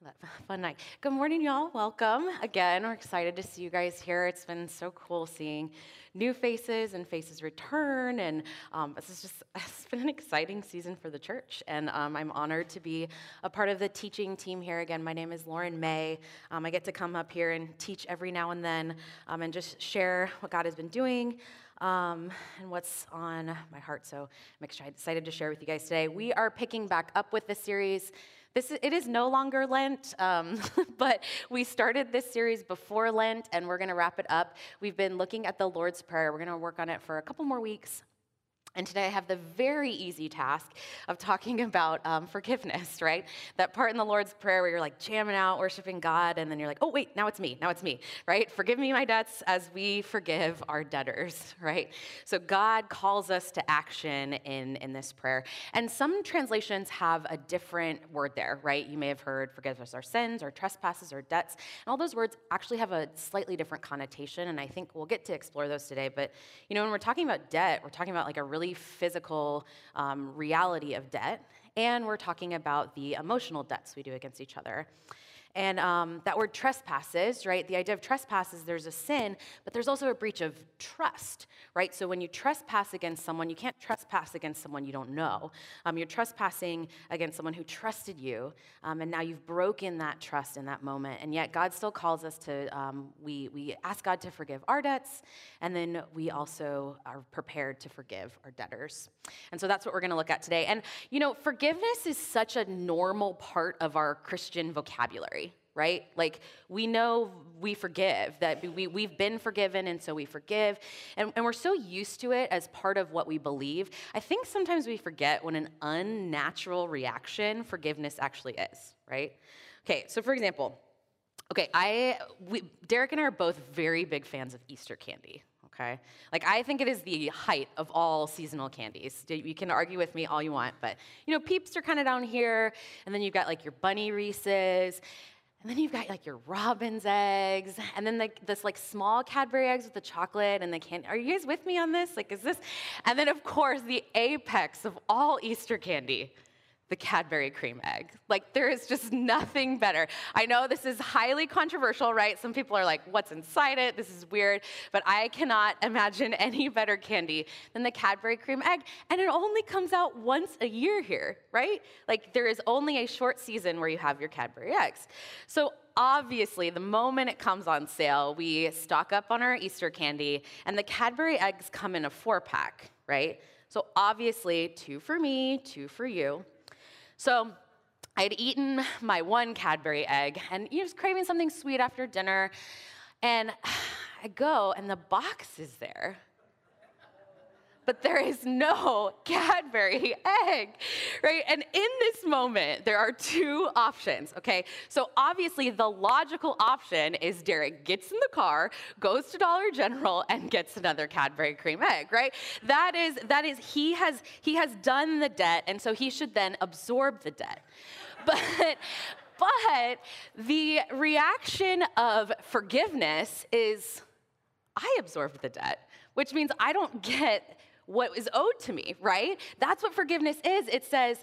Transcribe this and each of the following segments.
Fun night. Good morning, y'all. Welcome again. We're excited to see you guys here. It's been so cool seeing new faces and faces return, and um, this is just it's been an exciting season for the church. And um, I'm honored to be a part of the teaching team here again. My name is Lauren May. Um, I get to come up here and teach every now and then, um, and just share what God has been doing. Um, and what's on my heart. So I'm excited to share with you guys today. We are picking back up with the series this, it is no longer Lent, um, but we started this series before Lent and we're going to wrap it up. We've been looking at the Lord's Prayer. We're going to work on it for a couple more weeks. And today I have the very easy task of talking about um, forgiveness, right? That part in the Lord's Prayer where you're like jamming out, worshiping God, and then you're like, oh, wait, now it's me, now it's me, right? Forgive me my debts as we forgive our debtors, right? So God calls us to action in, in this prayer. And some translations have a different word there, right? You may have heard, forgive us our sins, or trespasses, or debts. And all those words actually have a slightly different connotation, and I think we'll get to explore those today. But, you know, when we're talking about debt, we're talking about like a really really physical um, reality of debt, and we're talking about the emotional debts we do against each other. And um, that word trespasses, right? The idea of trespasses, there's a sin, but there's also a breach of trust, right? So when you trespass against someone, you can't trespass against someone you don't know. Um, you're trespassing against someone who trusted you, um, and now you've broken that trust in that moment. And yet God still calls us to, um, we, we ask God to forgive our debts, and then we also are prepared to forgive our debtors. And so that's what we're going to look at today. And, you know, forgiveness is such a normal part of our Christian vocabulary right? Like we know we forgive, that we, we've been forgiven, and so we forgive. And, and we're so used to it as part of what we believe. I think sometimes we forget what an unnatural reaction forgiveness actually is, right? Okay, so for example, okay, I, we, Derek and I are both very big fans of Easter candy. Okay? Like, I think it is the height of all seasonal candies. You can argue with me all you want, but you know, peeps are kind of down here, and then you've got like your bunny Reese's, and then you've got like your robin's eggs, and then the, this like small Cadbury eggs with the chocolate and the candy. Are you guys with me on this? Like, is this? And then of course the apex of all Easter candy, the Cadbury cream egg. Like, there is just nothing better. I know this is highly controversial, right? Some people are like, what's inside it? This is weird. But I cannot imagine any better candy than the Cadbury cream egg. And it only comes out once a year here, right? Like, there is only a short season where you have your Cadbury eggs. So, obviously, the moment it comes on sale, we stock up on our Easter candy, and the Cadbury eggs come in a four pack, right? So, obviously, two for me, two for you. So I had eaten my one Cadbury egg, and know, was craving something sweet after dinner. And I go, and the box is there. But there is no Cadbury egg, right? And in this moment, there are two options, okay? So obviously, the logical option is Derek gets in the car, goes to Dollar General, and gets another Cadbury cream egg, right? That is, that is, he has, he has done the debt, and so he should then absorb the debt. But, but the reaction of forgiveness is, I absorbed the debt, which means I don't get what is owed to me, right? That's what forgiveness is. It says,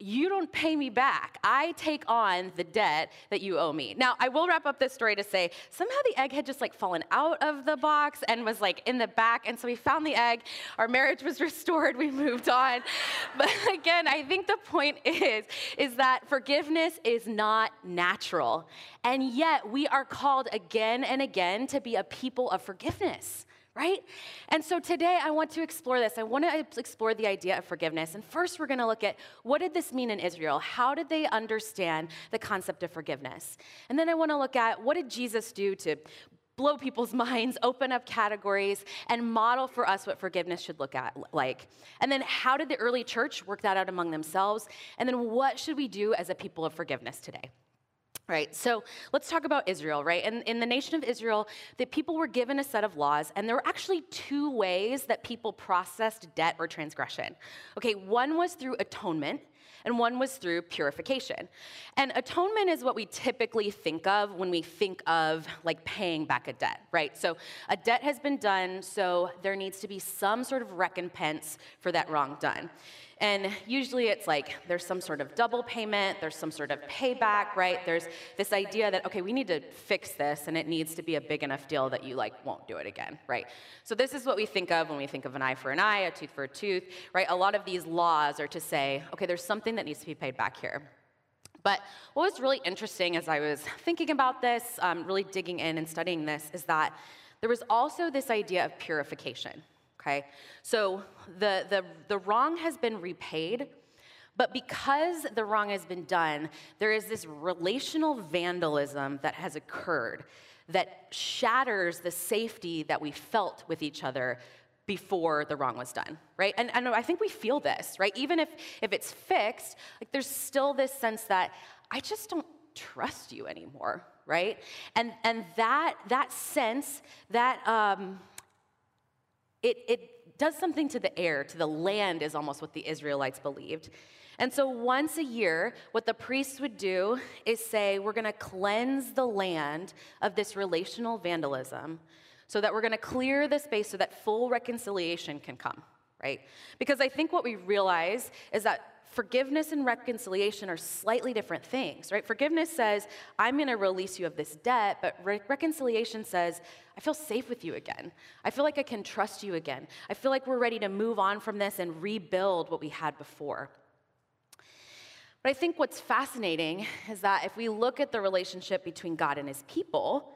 you don't pay me back. I take on the debt that you owe me. Now, I will wrap up this story to say somehow the egg had just like fallen out of the box and was like in the back. And so we found the egg. Our marriage was restored. We moved on. But again, I think the point is, is that forgiveness is not natural. And yet we are called again and again to be a people of forgiveness right? And so today I want to explore this. I want to explore the idea of forgiveness. And first, we're going to look at what did this mean in Israel? How did they understand the concept of forgiveness? And then I want to look at what did Jesus do to blow people's minds, open up categories, and model for us what forgiveness should look at like. And then how did the early church work that out among themselves? And then what should we do as a people of forgiveness today? Right, so let's talk about Israel, right? And in the nation of Israel, the people were given a set of laws, and there were actually two ways that people processed debt or transgression. Okay, one was through atonement, and one was through purification. And atonement is what we typically think of when we think of like paying back a debt, right? So a debt has been done, so there needs to be some sort of recompense for that wrong done. And usually it's like there's some sort of double payment, there's some sort of payback, right? There's this idea that, okay, we need to fix this and it needs to be a big enough deal that you like won't do it again, right? So this is what we think of when we think of an eye for an eye, a tooth for a tooth, right? A lot of these laws are to say, okay, there's something that needs to be paid back here. But what was really interesting as I was thinking about this, um, really digging in and studying this, is that there was also this idea of purification. Okay, so the the the wrong has been repaid. But because the wrong has been done, there is this relational vandalism that has occurred that shatters the safety that we felt with each other before the wrong was done, right? And, and I think we feel this, right? Even if, if it's fixed, like there's still this sense that I just don't trust you anymore, right? And, and that, that sense, that um, it, it does something to the air, to the land, is almost what the Israelites believed. And so once a year, what the priests would do is say, We're going to cleanse the land of this relational vandalism so that we're going to clear the space so that full reconciliation can come, right? Because I think what we realize is that forgiveness and reconciliation are slightly different things, right? Forgiveness says, I'm going to release you of this debt, but re- reconciliation says, I feel safe with you again. I feel like I can trust you again. I feel like we're ready to move on from this and rebuild what we had before. But I think what's fascinating is that if we look at the relationship between God and his people,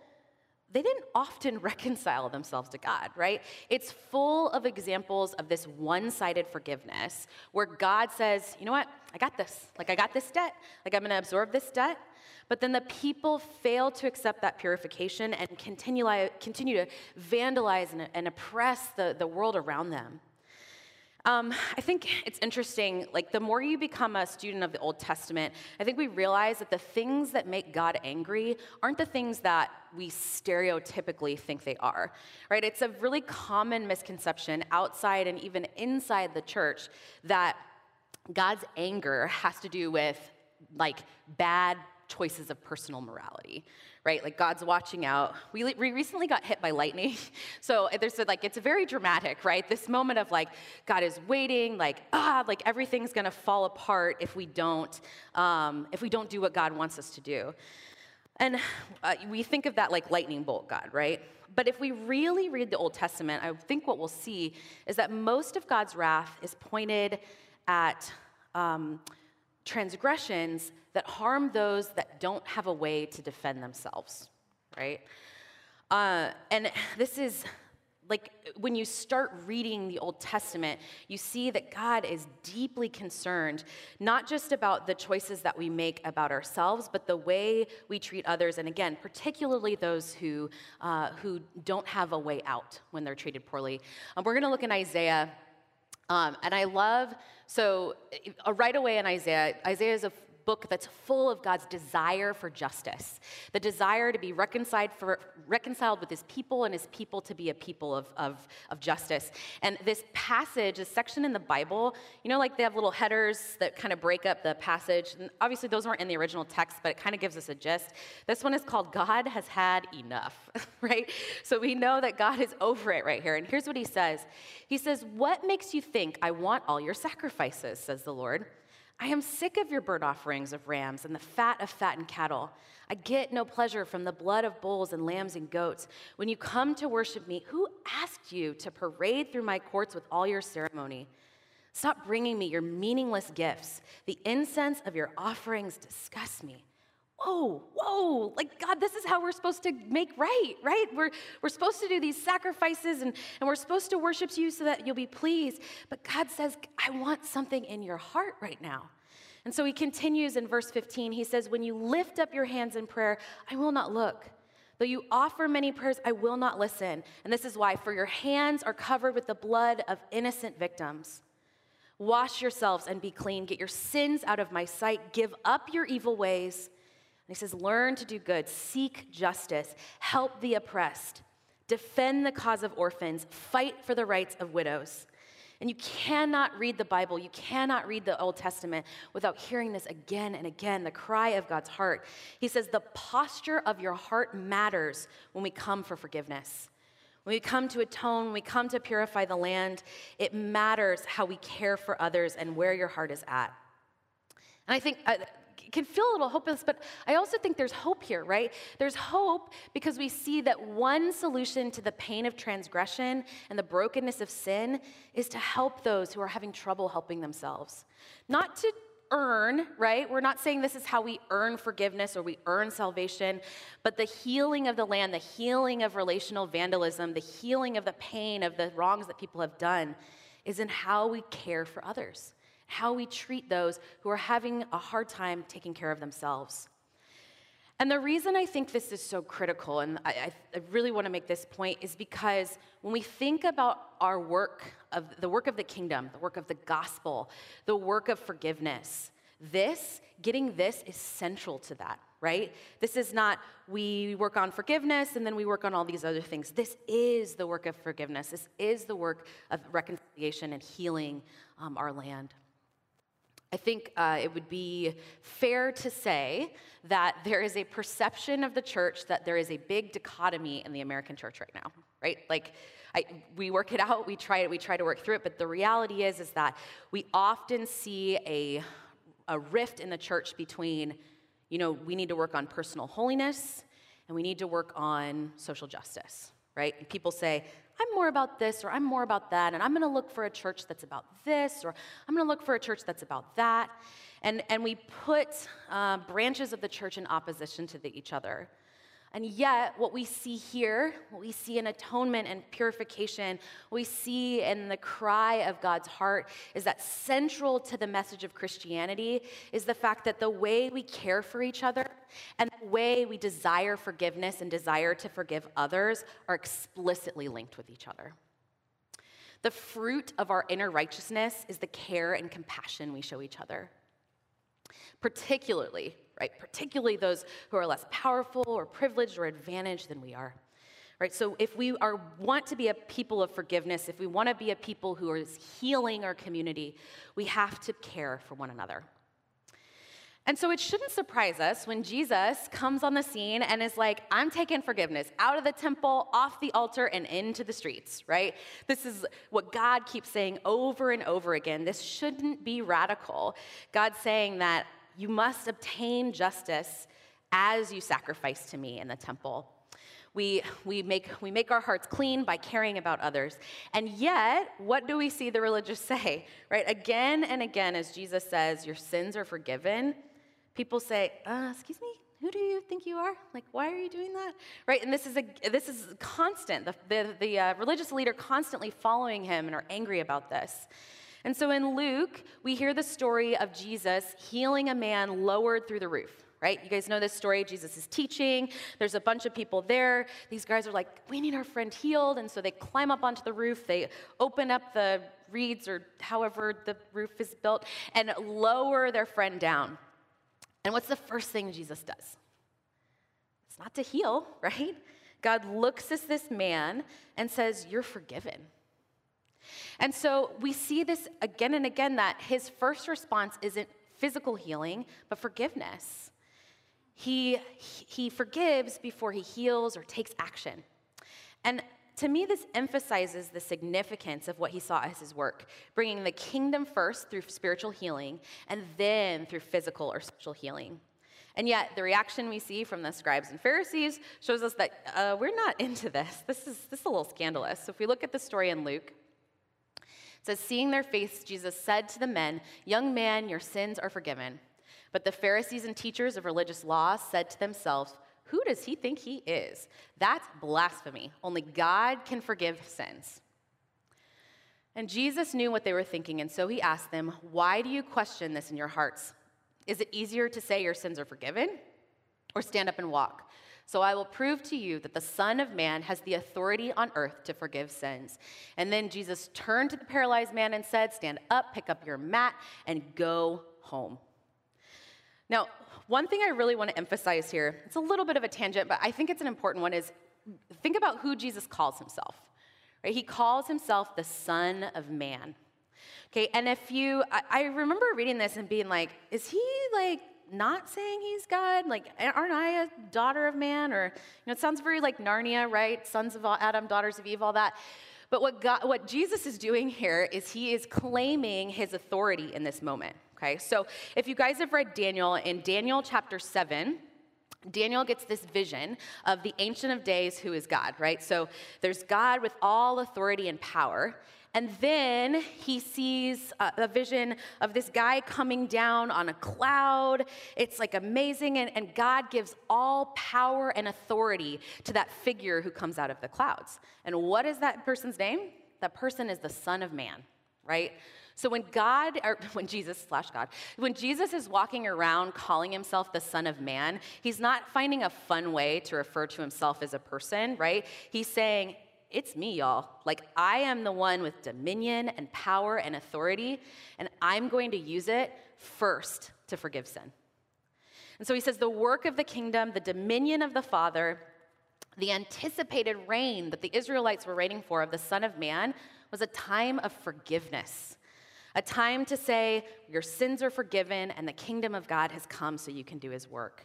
they didn't often reconcile themselves to God, right? It's full of examples of this one sided forgiveness where God says, you know what, I got this. Like, I got this debt. Like, I'm going to absorb this debt. But then the people fail to accept that purification and continue, continue to vandalize and, and oppress the, the world around them. Um, I think it's interesting, like, the more you become a student of the Old Testament, I think we realize that the things that make God angry aren't the things that we stereotypically think they are, right? It's a really common misconception outside and even inside the church that God's anger has to do with, like, bad choices of personal morality, right? Like God's watching out. We, we recently got hit by lightning. So there's a, like, it's very dramatic, right? This moment of like, God is waiting, like, ah, like everything's gonna fall apart if we don't, um, if we don't do what God wants us to do. And uh, we think of that like lightning bolt God, right? But if we really read the Old Testament, I think what we'll see is that most of God's wrath is pointed at um, transgressions that harm those that don't have a way to defend themselves, right? Uh, and this is like when you start reading the Old Testament, you see that God is deeply concerned, not just about the choices that we make about ourselves, but the way we treat others, and again, particularly those who, uh, who don't have a way out when they're treated poorly. Um, we're going to look in Isaiah um, and I love, so uh, right away in Isaiah, Isaiah is a book that's full of God's desire for justice, the desire to be reconciled, for, reconciled with his people and his people to be a people of, of, of justice. And this passage, this section in the Bible, you know, like they have little headers that kind of break up the passage. And obviously, those weren't in the original text, but it kind of gives us a gist. This one is called God Has Had Enough, right? So we know that God is over it right here. And here's what he says He says, What makes you think I want all your sacrifices, says the Lord? I am sick of your burnt offerings of rams and the fat of fattened cattle. I get no pleasure from the blood of bulls and lambs and goats. When you come to worship me, who asked you to parade through my courts with all your ceremony? Stop bringing me your meaningless gifts. The incense of your offerings disgusts me. Whoa, whoa, like God, this is how we're supposed to make right, right? We're, we're supposed to do these sacrifices and, and we're supposed to worship you so that you'll be pleased. But God says, I want something in your heart right now. And so he continues in verse 15. He says, When you lift up your hands in prayer, I will not look. Though you offer many prayers, I will not listen. And this is why, for your hands are covered with the blood of innocent victims. Wash yourselves and be clean. Get your sins out of my sight. Give up your evil ways he says, Learn to do good, seek justice, help the oppressed, defend the cause of orphans, fight for the rights of widows. And you cannot read the Bible, you cannot read the Old Testament without hearing this again and again the cry of God's heart. He says, The posture of your heart matters when we come for forgiveness. when we come to atone, when we come to purify the land, it matters how we care for others and where your heart is at. And I think uh, can feel a little hopeless, but I also think there's hope here, right? There's hope because we see that one solution to the pain of transgression and the brokenness of sin is to help those who are having trouble helping themselves. Not to earn, right? We're not saying this is how we earn forgiveness or we earn salvation, but the healing of the land, the healing of relational vandalism, the healing of the pain of the wrongs that people have done is in how we care for others, how we treat those who are having a hard time taking care of themselves. And the reason I think this is so critical, and I, I, really want to make this point, is because when we think about our work of the work of the kingdom, the work of the gospel, the work of forgiveness, this, getting this is central to that, right? This is not we work on forgiveness and then we work on all these other things. This is the work of forgiveness. This is the work of reconciliation and healing um, our land. I think uh, it would be fair to say that there is a perception of the church that there is a big dichotomy in the American church right now, right? Like, I, we work it out, we try it, we try to work through it, but the reality is, is that we often see a, a rift in the church between, you know, we need to work on personal holiness and we need to work on social justice, right? And people say, I'm more about this or I'm more about that, and I'm gonna look for a church that's about this or I'm gonna look for a church that's about that. And, and we put uh, branches of the church in opposition to the, each other. And yet, what we see here, what we see in atonement and purification, what we see in the cry of God's heart is that central to the message of Christianity is the fact that the way we care for each other and the way we desire forgiveness and desire to forgive others are explicitly linked with each other. The fruit of our inner righteousness is the care and compassion we show each other particularly, right? Particularly those who are less powerful or privileged or advantaged than we are. Right? So if we are want to be a people of forgiveness, if we want to be a people who is healing our community, we have to care for one another. And so it shouldn't surprise us when Jesus comes on the scene and is like, I'm taking forgiveness out of the temple, off the altar, and into the streets, right? This is what God keeps saying over and over again. This shouldn't be radical. God's saying that you must obtain justice as you sacrifice to me in the temple. We, we, make, we make our hearts clean by caring about others. And yet, what do we see the religious say? Right? Again and again, as Jesus says, Your sins are forgiven, people say, uh, Excuse me? Who do you think you are? Like, why are you doing that? Right? And this is, a, this is constant. The, the, the uh, religious leader constantly following him and are angry about this. And so in Luke, we hear the story of Jesus healing a man lowered through the roof right? You guys know this story. Jesus is teaching. There's a bunch of people there. These guys are like, we need our friend healed. And so they climb up onto the roof. They open up the reeds or however the roof is built and lower their friend down. And what's the first thing Jesus does? It's not to heal, right? God looks at this man and says, You're forgiven. And so we see this again and again that his first response isn't physical healing, but forgiveness. He, he forgives before he heals or takes action. And to me, this emphasizes the significance of what he saw as his work, bringing the kingdom first through spiritual healing and then through physical or social healing. And yet, the reaction we see from the scribes and Pharisees shows us that uh, we're not into this. This is, this is a little scandalous. So, if we look at the story in Luke, it says, Seeing their faith, Jesus said to the men, Young man, your sins are forgiven. But the Pharisees and teachers of religious law said to themselves, Who does he think he is? That's blasphemy. Only God can forgive sins. And Jesus knew what they were thinking, and so he asked them, Why do you question this in your hearts? Is it easier to say your sins are forgiven or stand up and walk? So I will prove to you that the Son of Man has the authority on earth to forgive sins. And then Jesus turned to the paralyzed man and said, Stand up, pick up your mat, and go home. Now, one thing I really want to emphasize here, it's a little bit of a tangent, but I think it's an important one, is think about who Jesus calls himself. Right? He calls himself the Son of Man. Okay, and if you, I, I remember reading this and being like, is he like not saying he's God? Like, aren't I a daughter of man? Or, you know, it sounds very like Narnia, right? Sons of Adam, daughters of Eve, all that. But what, God, what Jesus is doing here is he is claiming his authority in this moment, okay? So if you guys have read Daniel, in Daniel chapter 7, Daniel gets this vision of the Ancient of Days who is God, right? So there's God with all authority and power. And then he sees a, vision of this guy coming down on a cloud. It's like amazing. And, and God gives all power and authority to that figure who comes out of the clouds. And what is that person's name? That person is the Son of Man, right? So when God, or when Jesus slash God, when Jesus is walking around calling himself the Son of Man, he's not finding a fun way to refer to himself as a person, right? He's saying, it's me, y'all. Like, I am the one with dominion and power and authority, and I'm going to use it first to forgive sin. And so he says, the work of the kingdom, the dominion of the Father, the anticipated reign that the Israelites were waiting for of the Son of Man was a time of forgiveness, a time to say, Your sins are forgiven, and the kingdom of God has come so you can do his work.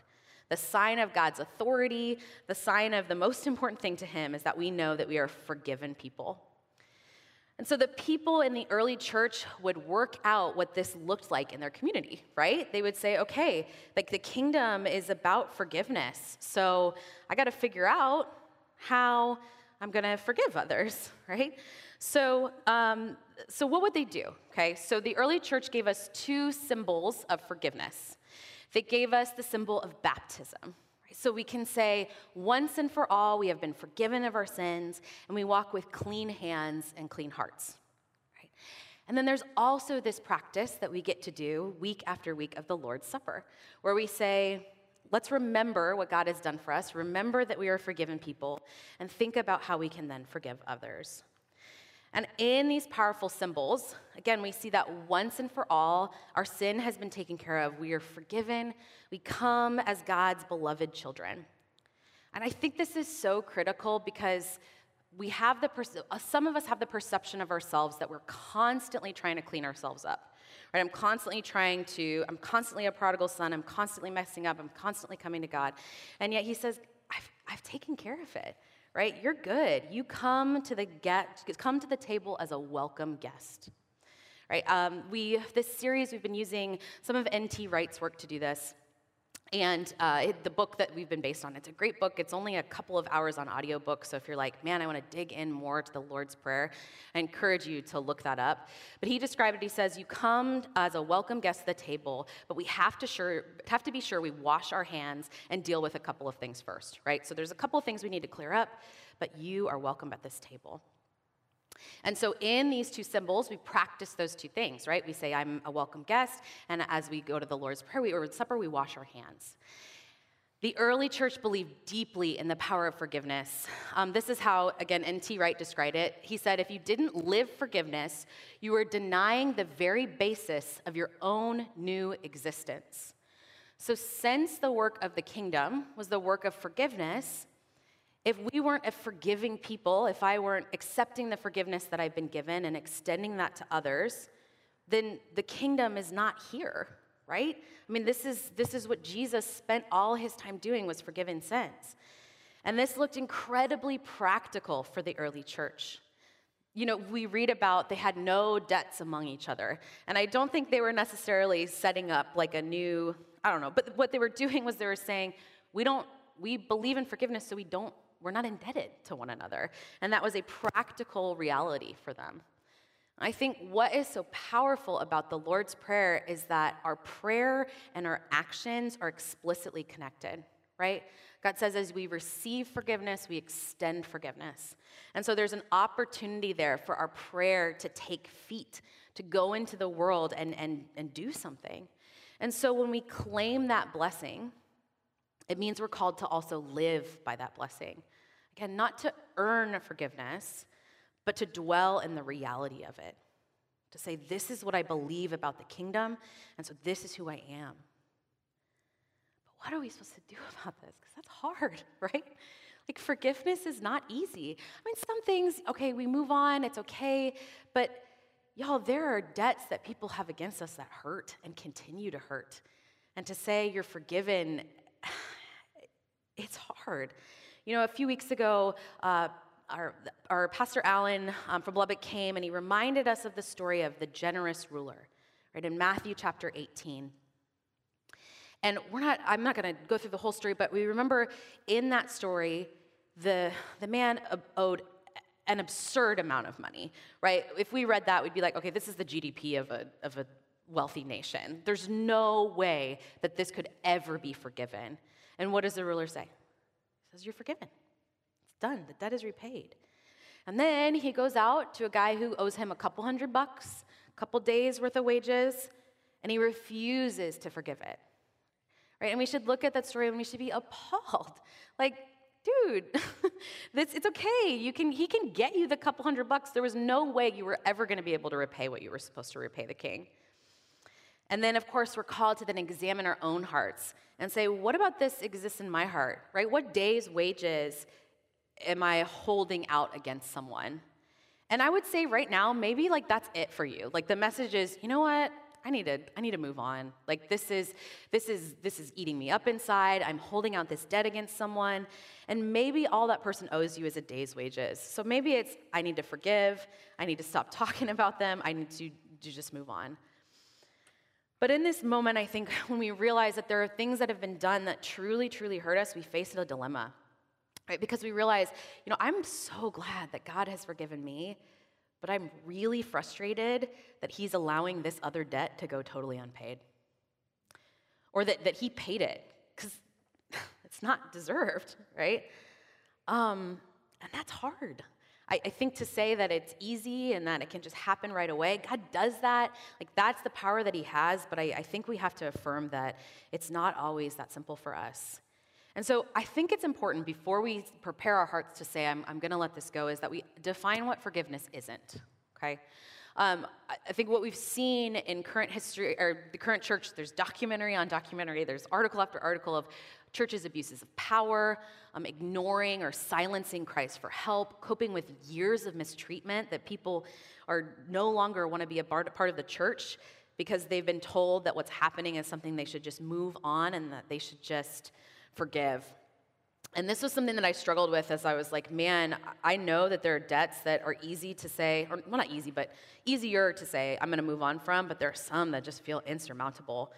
The sign of God's authority, the sign of the most important thing to him is that we know that we are forgiven people. And so the people in the early church would work out what this looked like in their community, right? They would say, okay, like the kingdom is about forgiveness. So I got to figure out how I'm going to forgive others, right? So, um, so what would they do? Okay, so the early church gave us two symbols of forgiveness They gave us the symbol of baptism. So we can say, once and for all, we have been forgiven of our sins, and we walk with clean hands and clean hearts. And then there's also this practice that we get to do week after week of the Lord's Supper, where we say, let's remember what God has done for us, remember that we are forgiven people, and think about how we can then forgive others. And in these powerful symbols, again, we see that once and for all, our sin has been taken care of. We are forgiven. We come as God's beloved children. And I think this is so critical because we have the uh, some of us have the perception of ourselves that we're constantly trying to clean ourselves up. Right? I'm constantly trying to, I'm constantly a prodigal son, I'm constantly messing up, I'm constantly coming to God. And yet he says, I've, I've taken care of it right? You're good. You come to the get, come to the table as a welcome guest. Right? Um, we this series we've been using some of N.T. Wright's work to do this. And uh, it, the book that we've been based on, it's a great book. It's only a couple of hours on audiobook. So if you're like, man, I want to dig in more to the Lord's Prayer, I encourage you to look that up. But he described it, he says, You come as a welcome guest to the table, but we have to, sure, have to be sure we wash our hands and deal with a couple of things first, right? So there's a couple of things we need to clear up, but you are welcome at this table. And so, in these two symbols, we practice those two things, right? We say, I'm a welcome guest, and as we go to the Lord's Prayer we, or Supper, we wash our hands. The early church believed deeply in the power of forgiveness. Um, this is how, again, N.T. Wright described it. He said, If you didn't live forgiveness, you were denying the very basis of your own new existence. So, since the work of the kingdom was the work of forgiveness, if we weren't a forgiving people, if I weren't accepting the forgiveness that I've been given and extending that to others, then the kingdom is not here, right? I mean, this is, this is what Jesus spent all his time doing was forgiving sins. And this looked incredibly practical for the early church. You know, we read about they had no debts among each other. And I don't think they were necessarily setting up like a new, I don't know, but what they were doing was they were saying, we don't, we believe in forgiveness, so we don't we're not indebted to one another. And that was a practical reality for them. I think what is so powerful about the Lord's Prayer is that our prayer and our actions are explicitly connected, right? God says, as we receive forgiveness, we extend forgiveness. And so there's an opportunity there for our prayer to take feet, to go into the world and, and, and do something. And so when we claim that blessing, it means we're called to also live by that blessing. Again, not to earn forgiveness, but to dwell in the reality of it. To say, this is what I believe about the kingdom, and so this is who I am. But what are we supposed to do about this? Because that's hard, right? Like, forgiveness is not easy. I mean, some things, okay, we move on, it's okay, but y'all, there are debts that people have against us that hurt and continue to hurt. And to say you're forgiven, it's hard. You know, a few weeks ago, uh, our, our pastor Alan um, from Lubbock came and he reminded us of the story of the generous ruler, right, in Matthew chapter 18. And we're not, I'm not going to go through the whole story, but we remember in that story, the, the man owed an absurd amount of money, right? If we read that, we'd be like, okay, this is the GDP of a, of a wealthy nation. There's no way that this could ever be forgiven. And what does the ruler say? Says, You're forgiven. It's done. The debt is repaid. And then he goes out to a guy who owes him a couple hundred bucks, a couple days worth of wages, and he refuses to forgive it. Right? And we should look at that story and we should be appalled. Like, dude, this, it's okay. You can, he can get you the couple hundred bucks. There was no way you were ever going to be able to repay what you were supposed to repay the king. And then, of course, we're called to then examine our own hearts and say, what about this exists in my heart, right? What day's wages am I holding out against someone? And I would say right now, maybe like that's it for you. Like the message is, you know what? I need to I need to move on. Like this is this is this is eating me up inside. I'm holding out this debt against someone and maybe all that person owes you is a day's wages. So maybe it's I need to forgive, I need to stop talking about them, I need to, to just move on. But in this moment, I think when we realize that there are things that have been done that truly, truly hurt us, we face a dilemma, right? Because we realize, you know, I'm so glad that God has forgiven me, but I'm really frustrated that He's allowing this other debt to go totally unpaid. Or that, that He paid it, because it's not deserved, right? Um, and that's hard. I, I, think to say that it's easy and that it can just happen right away, God does that. Like, that's the power that He has, but I, I think we have to affirm that it's not always that simple for us. And so I think it's important before we prepare our hearts to say, I'm, I'm going to let this go, is that we define what forgiveness isn't, okay? Um, I think what we've seen in current history, or the current church, there's documentary on documentary, there's article after article of churches' abuses of power, um, ignoring or silencing Christ for help, coping with years of mistreatment that people are no longer want to be a part of the church because they've been told that what's happening is something they should just move on and that they should just forgive. And this was something that I struggled with as I was like, man, I know that there are debts that are easy to say, or well, not easy, but easier to say, I'm going to move on from, but there are some that just feel insurmountable.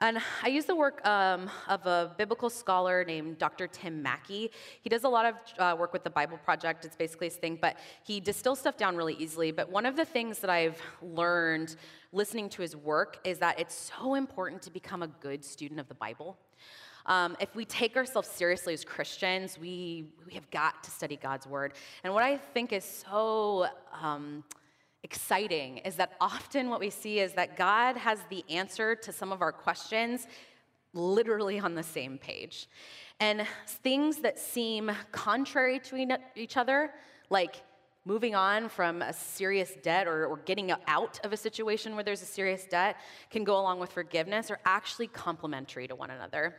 And I use the work um, of a biblical scholar named Dr. Tim Mackie. He does a lot of uh, work with the Bible Project, it's basically his thing, but he distills stuff down really easily. But one of the things that I've learned listening to his work is that it's so important to become a good student of the Bible. Um, if we take ourselves seriously as Christians, we, we have got to study God's word. And what I think is so. Um, exciting is that often what we see is that God has the answer to some of our questions literally on the same page. And things that seem contrary to each other, like moving on from a serious debt or, or, getting out of a situation where there's a serious debt, can go along with forgiveness, are actually complementary to one another.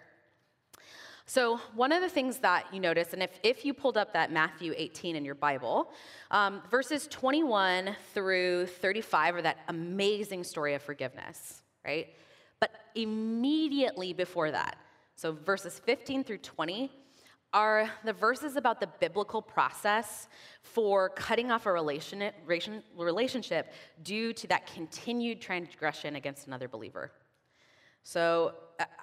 So, one of the things that you notice, and if, if you pulled up that Matthew 18 in your Bible, um, verses 21 through 35 are that amazing story of forgiveness, right? But immediately before that, so verses 15 through 20, are the verses about the biblical process for cutting off a relationship due to that continued transgression against another believer. So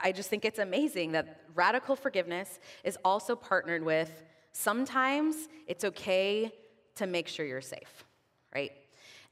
I just think it's amazing that radical forgiveness is also partnered with sometimes it's okay to make sure you're safe, right?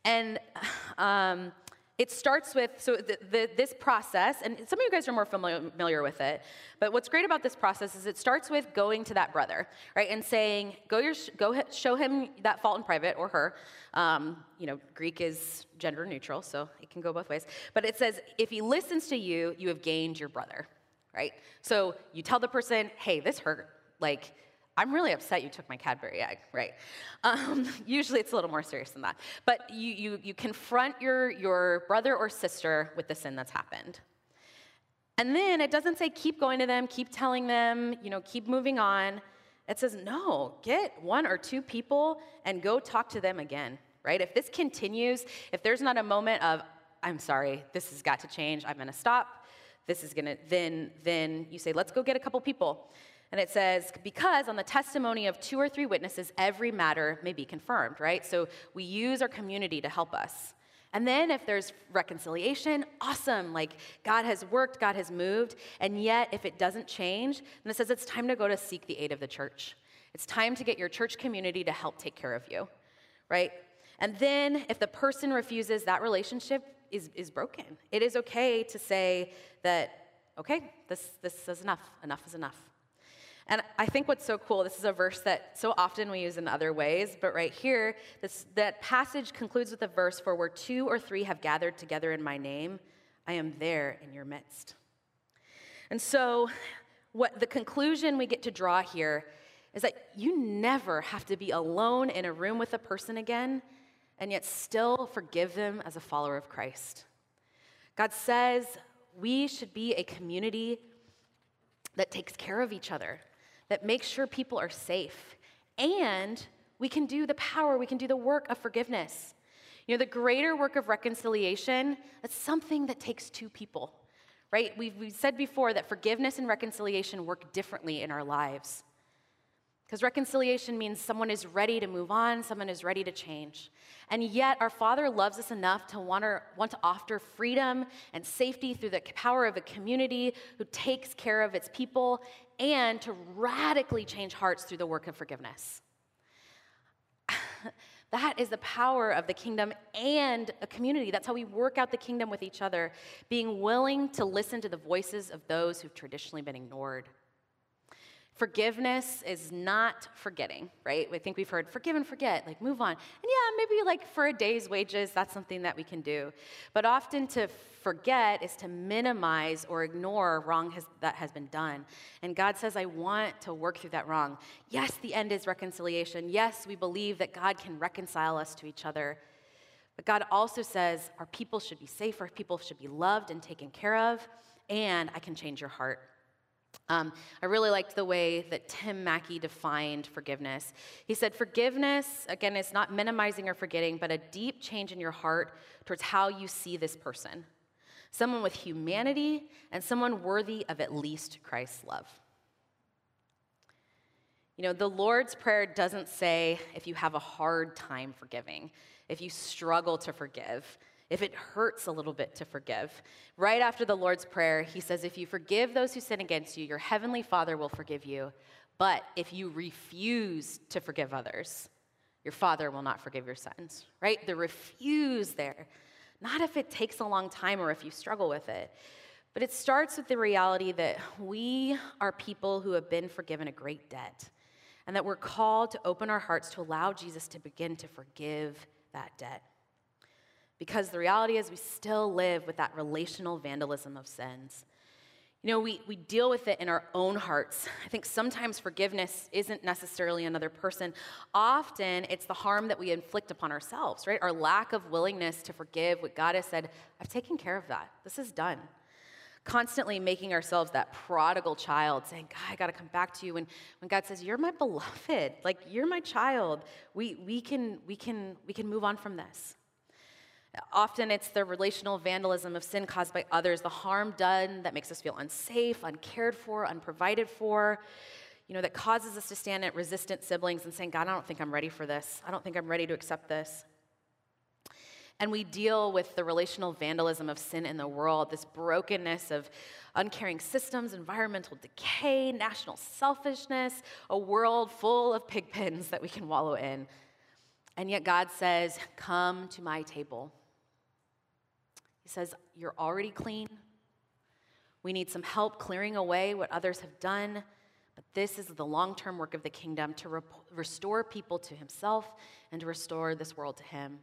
And um, it starts with, so the, the, this process, and some of you guys are more familiar with it, but what's great about this process is it starts with going to that brother, right, and saying, go, your, go show him that fault in private, or her. Um, you know, Greek is gender neutral, so it can go both ways. But it says, if he listens to you, you have gained your brother, right? So you tell the person, hey, this hurt, like, I'm really upset you took my Cadbury egg, right? Um, usually it's a little more serious than that. But you, you, you confront your, your brother or sister with the sin that's happened. And then it doesn't say keep going to them, keep telling them, you know, keep moving on. It says, no, get one or two people and go talk to them again, right? If this continues, if there's not a moment of, I'm sorry, this has got to change, I'm gonna stop, this is gonna, then, then you say, let's go get a couple people. And it says, because on the testimony of two or three witnesses, every matter may be confirmed, right? So we use our community to help us. And then if there's reconciliation, awesome. Like God has worked, God has moved. And yet, if it doesn't change, then it says it's time to go to seek the aid of the church. It's time to get your church community to help take care of you, right? And then if the person refuses, that relationship is, is broken. It is okay to say that, okay, this, this is enough. Enough is enough. And I think what's so cool, this is a verse that so often we use in other ways, but right here, this, that passage concludes with a verse for where two or three have gathered together in my name, I am there in your midst. And so, what the conclusion we get to draw here is that you never have to be alone in a room with a person again and yet still forgive them as a follower of Christ. God says we should be a community that takes care of each other, that makes sure people are safe. And we can do the power, we can do the work of forgiveness. You know, the greater work of reconciliation, that's something that takes two people, right? We've, we've said before that forgiveness and reconciliation work differently in our lives. Because reconciliation means someone is ready to move on, someone is ready to change. And yet, our Father loves us enough to want to, want to offer freedom and safety through the power of a community who takes care of its people and to radically change hearts through the work of forgiveness. that is the power of the kingdom and a community. That's how we work out the kingdom with each other, being willing to listen to the voices of those who've traditionally been ignored. Forgiveness is not forgetting, right? I think we've heard forgive and forget, like move on. And yeah, maybe like for a day's wages, that's something that we can do. But often to forget is to minimize or ignore wrong has, that has been done. And God says, I want to work through that wrong. Yes, the end is reconciliation. Yes, we believe that God can reconcile us to each other. But God also says our people should be safe, our people should be loved and taken care of, and I can change your heart. Um, I really liked the way that Tim Mackie defined forgiveness. He said, Forgiveness, again, is not minimizing or forgetting, but a deep change in your heart towards how you see this person. Someone with humanity and someone worthy of at least Christ's love. You know, the Lord's Prayer doesn't say if you have a hard time forgiving, if you struggle to forgive if it hurts a little bit to forgive. Right after the Lord's Prayer, he says, If you forgive those who sin against you, your heavenly Father will forgive you. But if you refuse to forgive others, your Father will not forgive your sins, right? The refuse there. Not if it takes a long time or if you struggle with it. But it starts with the reality that we are people who have been forgiven a great debt, and that we're called to open our hearts to allow Jesus to begin to forgive that debt. Because the reality is, we still live with that relational vandalism of sins. You know, we, we deal with it in our own hearts. I think sometimes forgiveness isn't necessarily another person. Often it's the harm that we inflict upon ourselves, right? Our lack of willingness to forgive what God has said, I've taken care of that. This is done. Constantly making ourselves that prodigal child, saying, God, I got to come back to you. When, when God says, You're my beloved, like you're my child, we, we, can, we, can, we can move on from this. Often it's the relational vandalism of sin caused by others, the harm done that makes us feel unsafe, uncared for, unprovided for, you know, that causes us to stand at resistant siblings and saying, God, I don't think I'm ready for this. I don't think I'm ready to accept this. And we deal with the relational vandalism of sin in the world, this brokenness of uncaring systems, environmental decay, national selfishness, a world full of pigpens that we can wallow in. And yet God says, Come to my table. Says, You're already clean. We need some help clearing away what others have done. But this is the long term work of the kingdom to restore people to himself and to restore this world to him.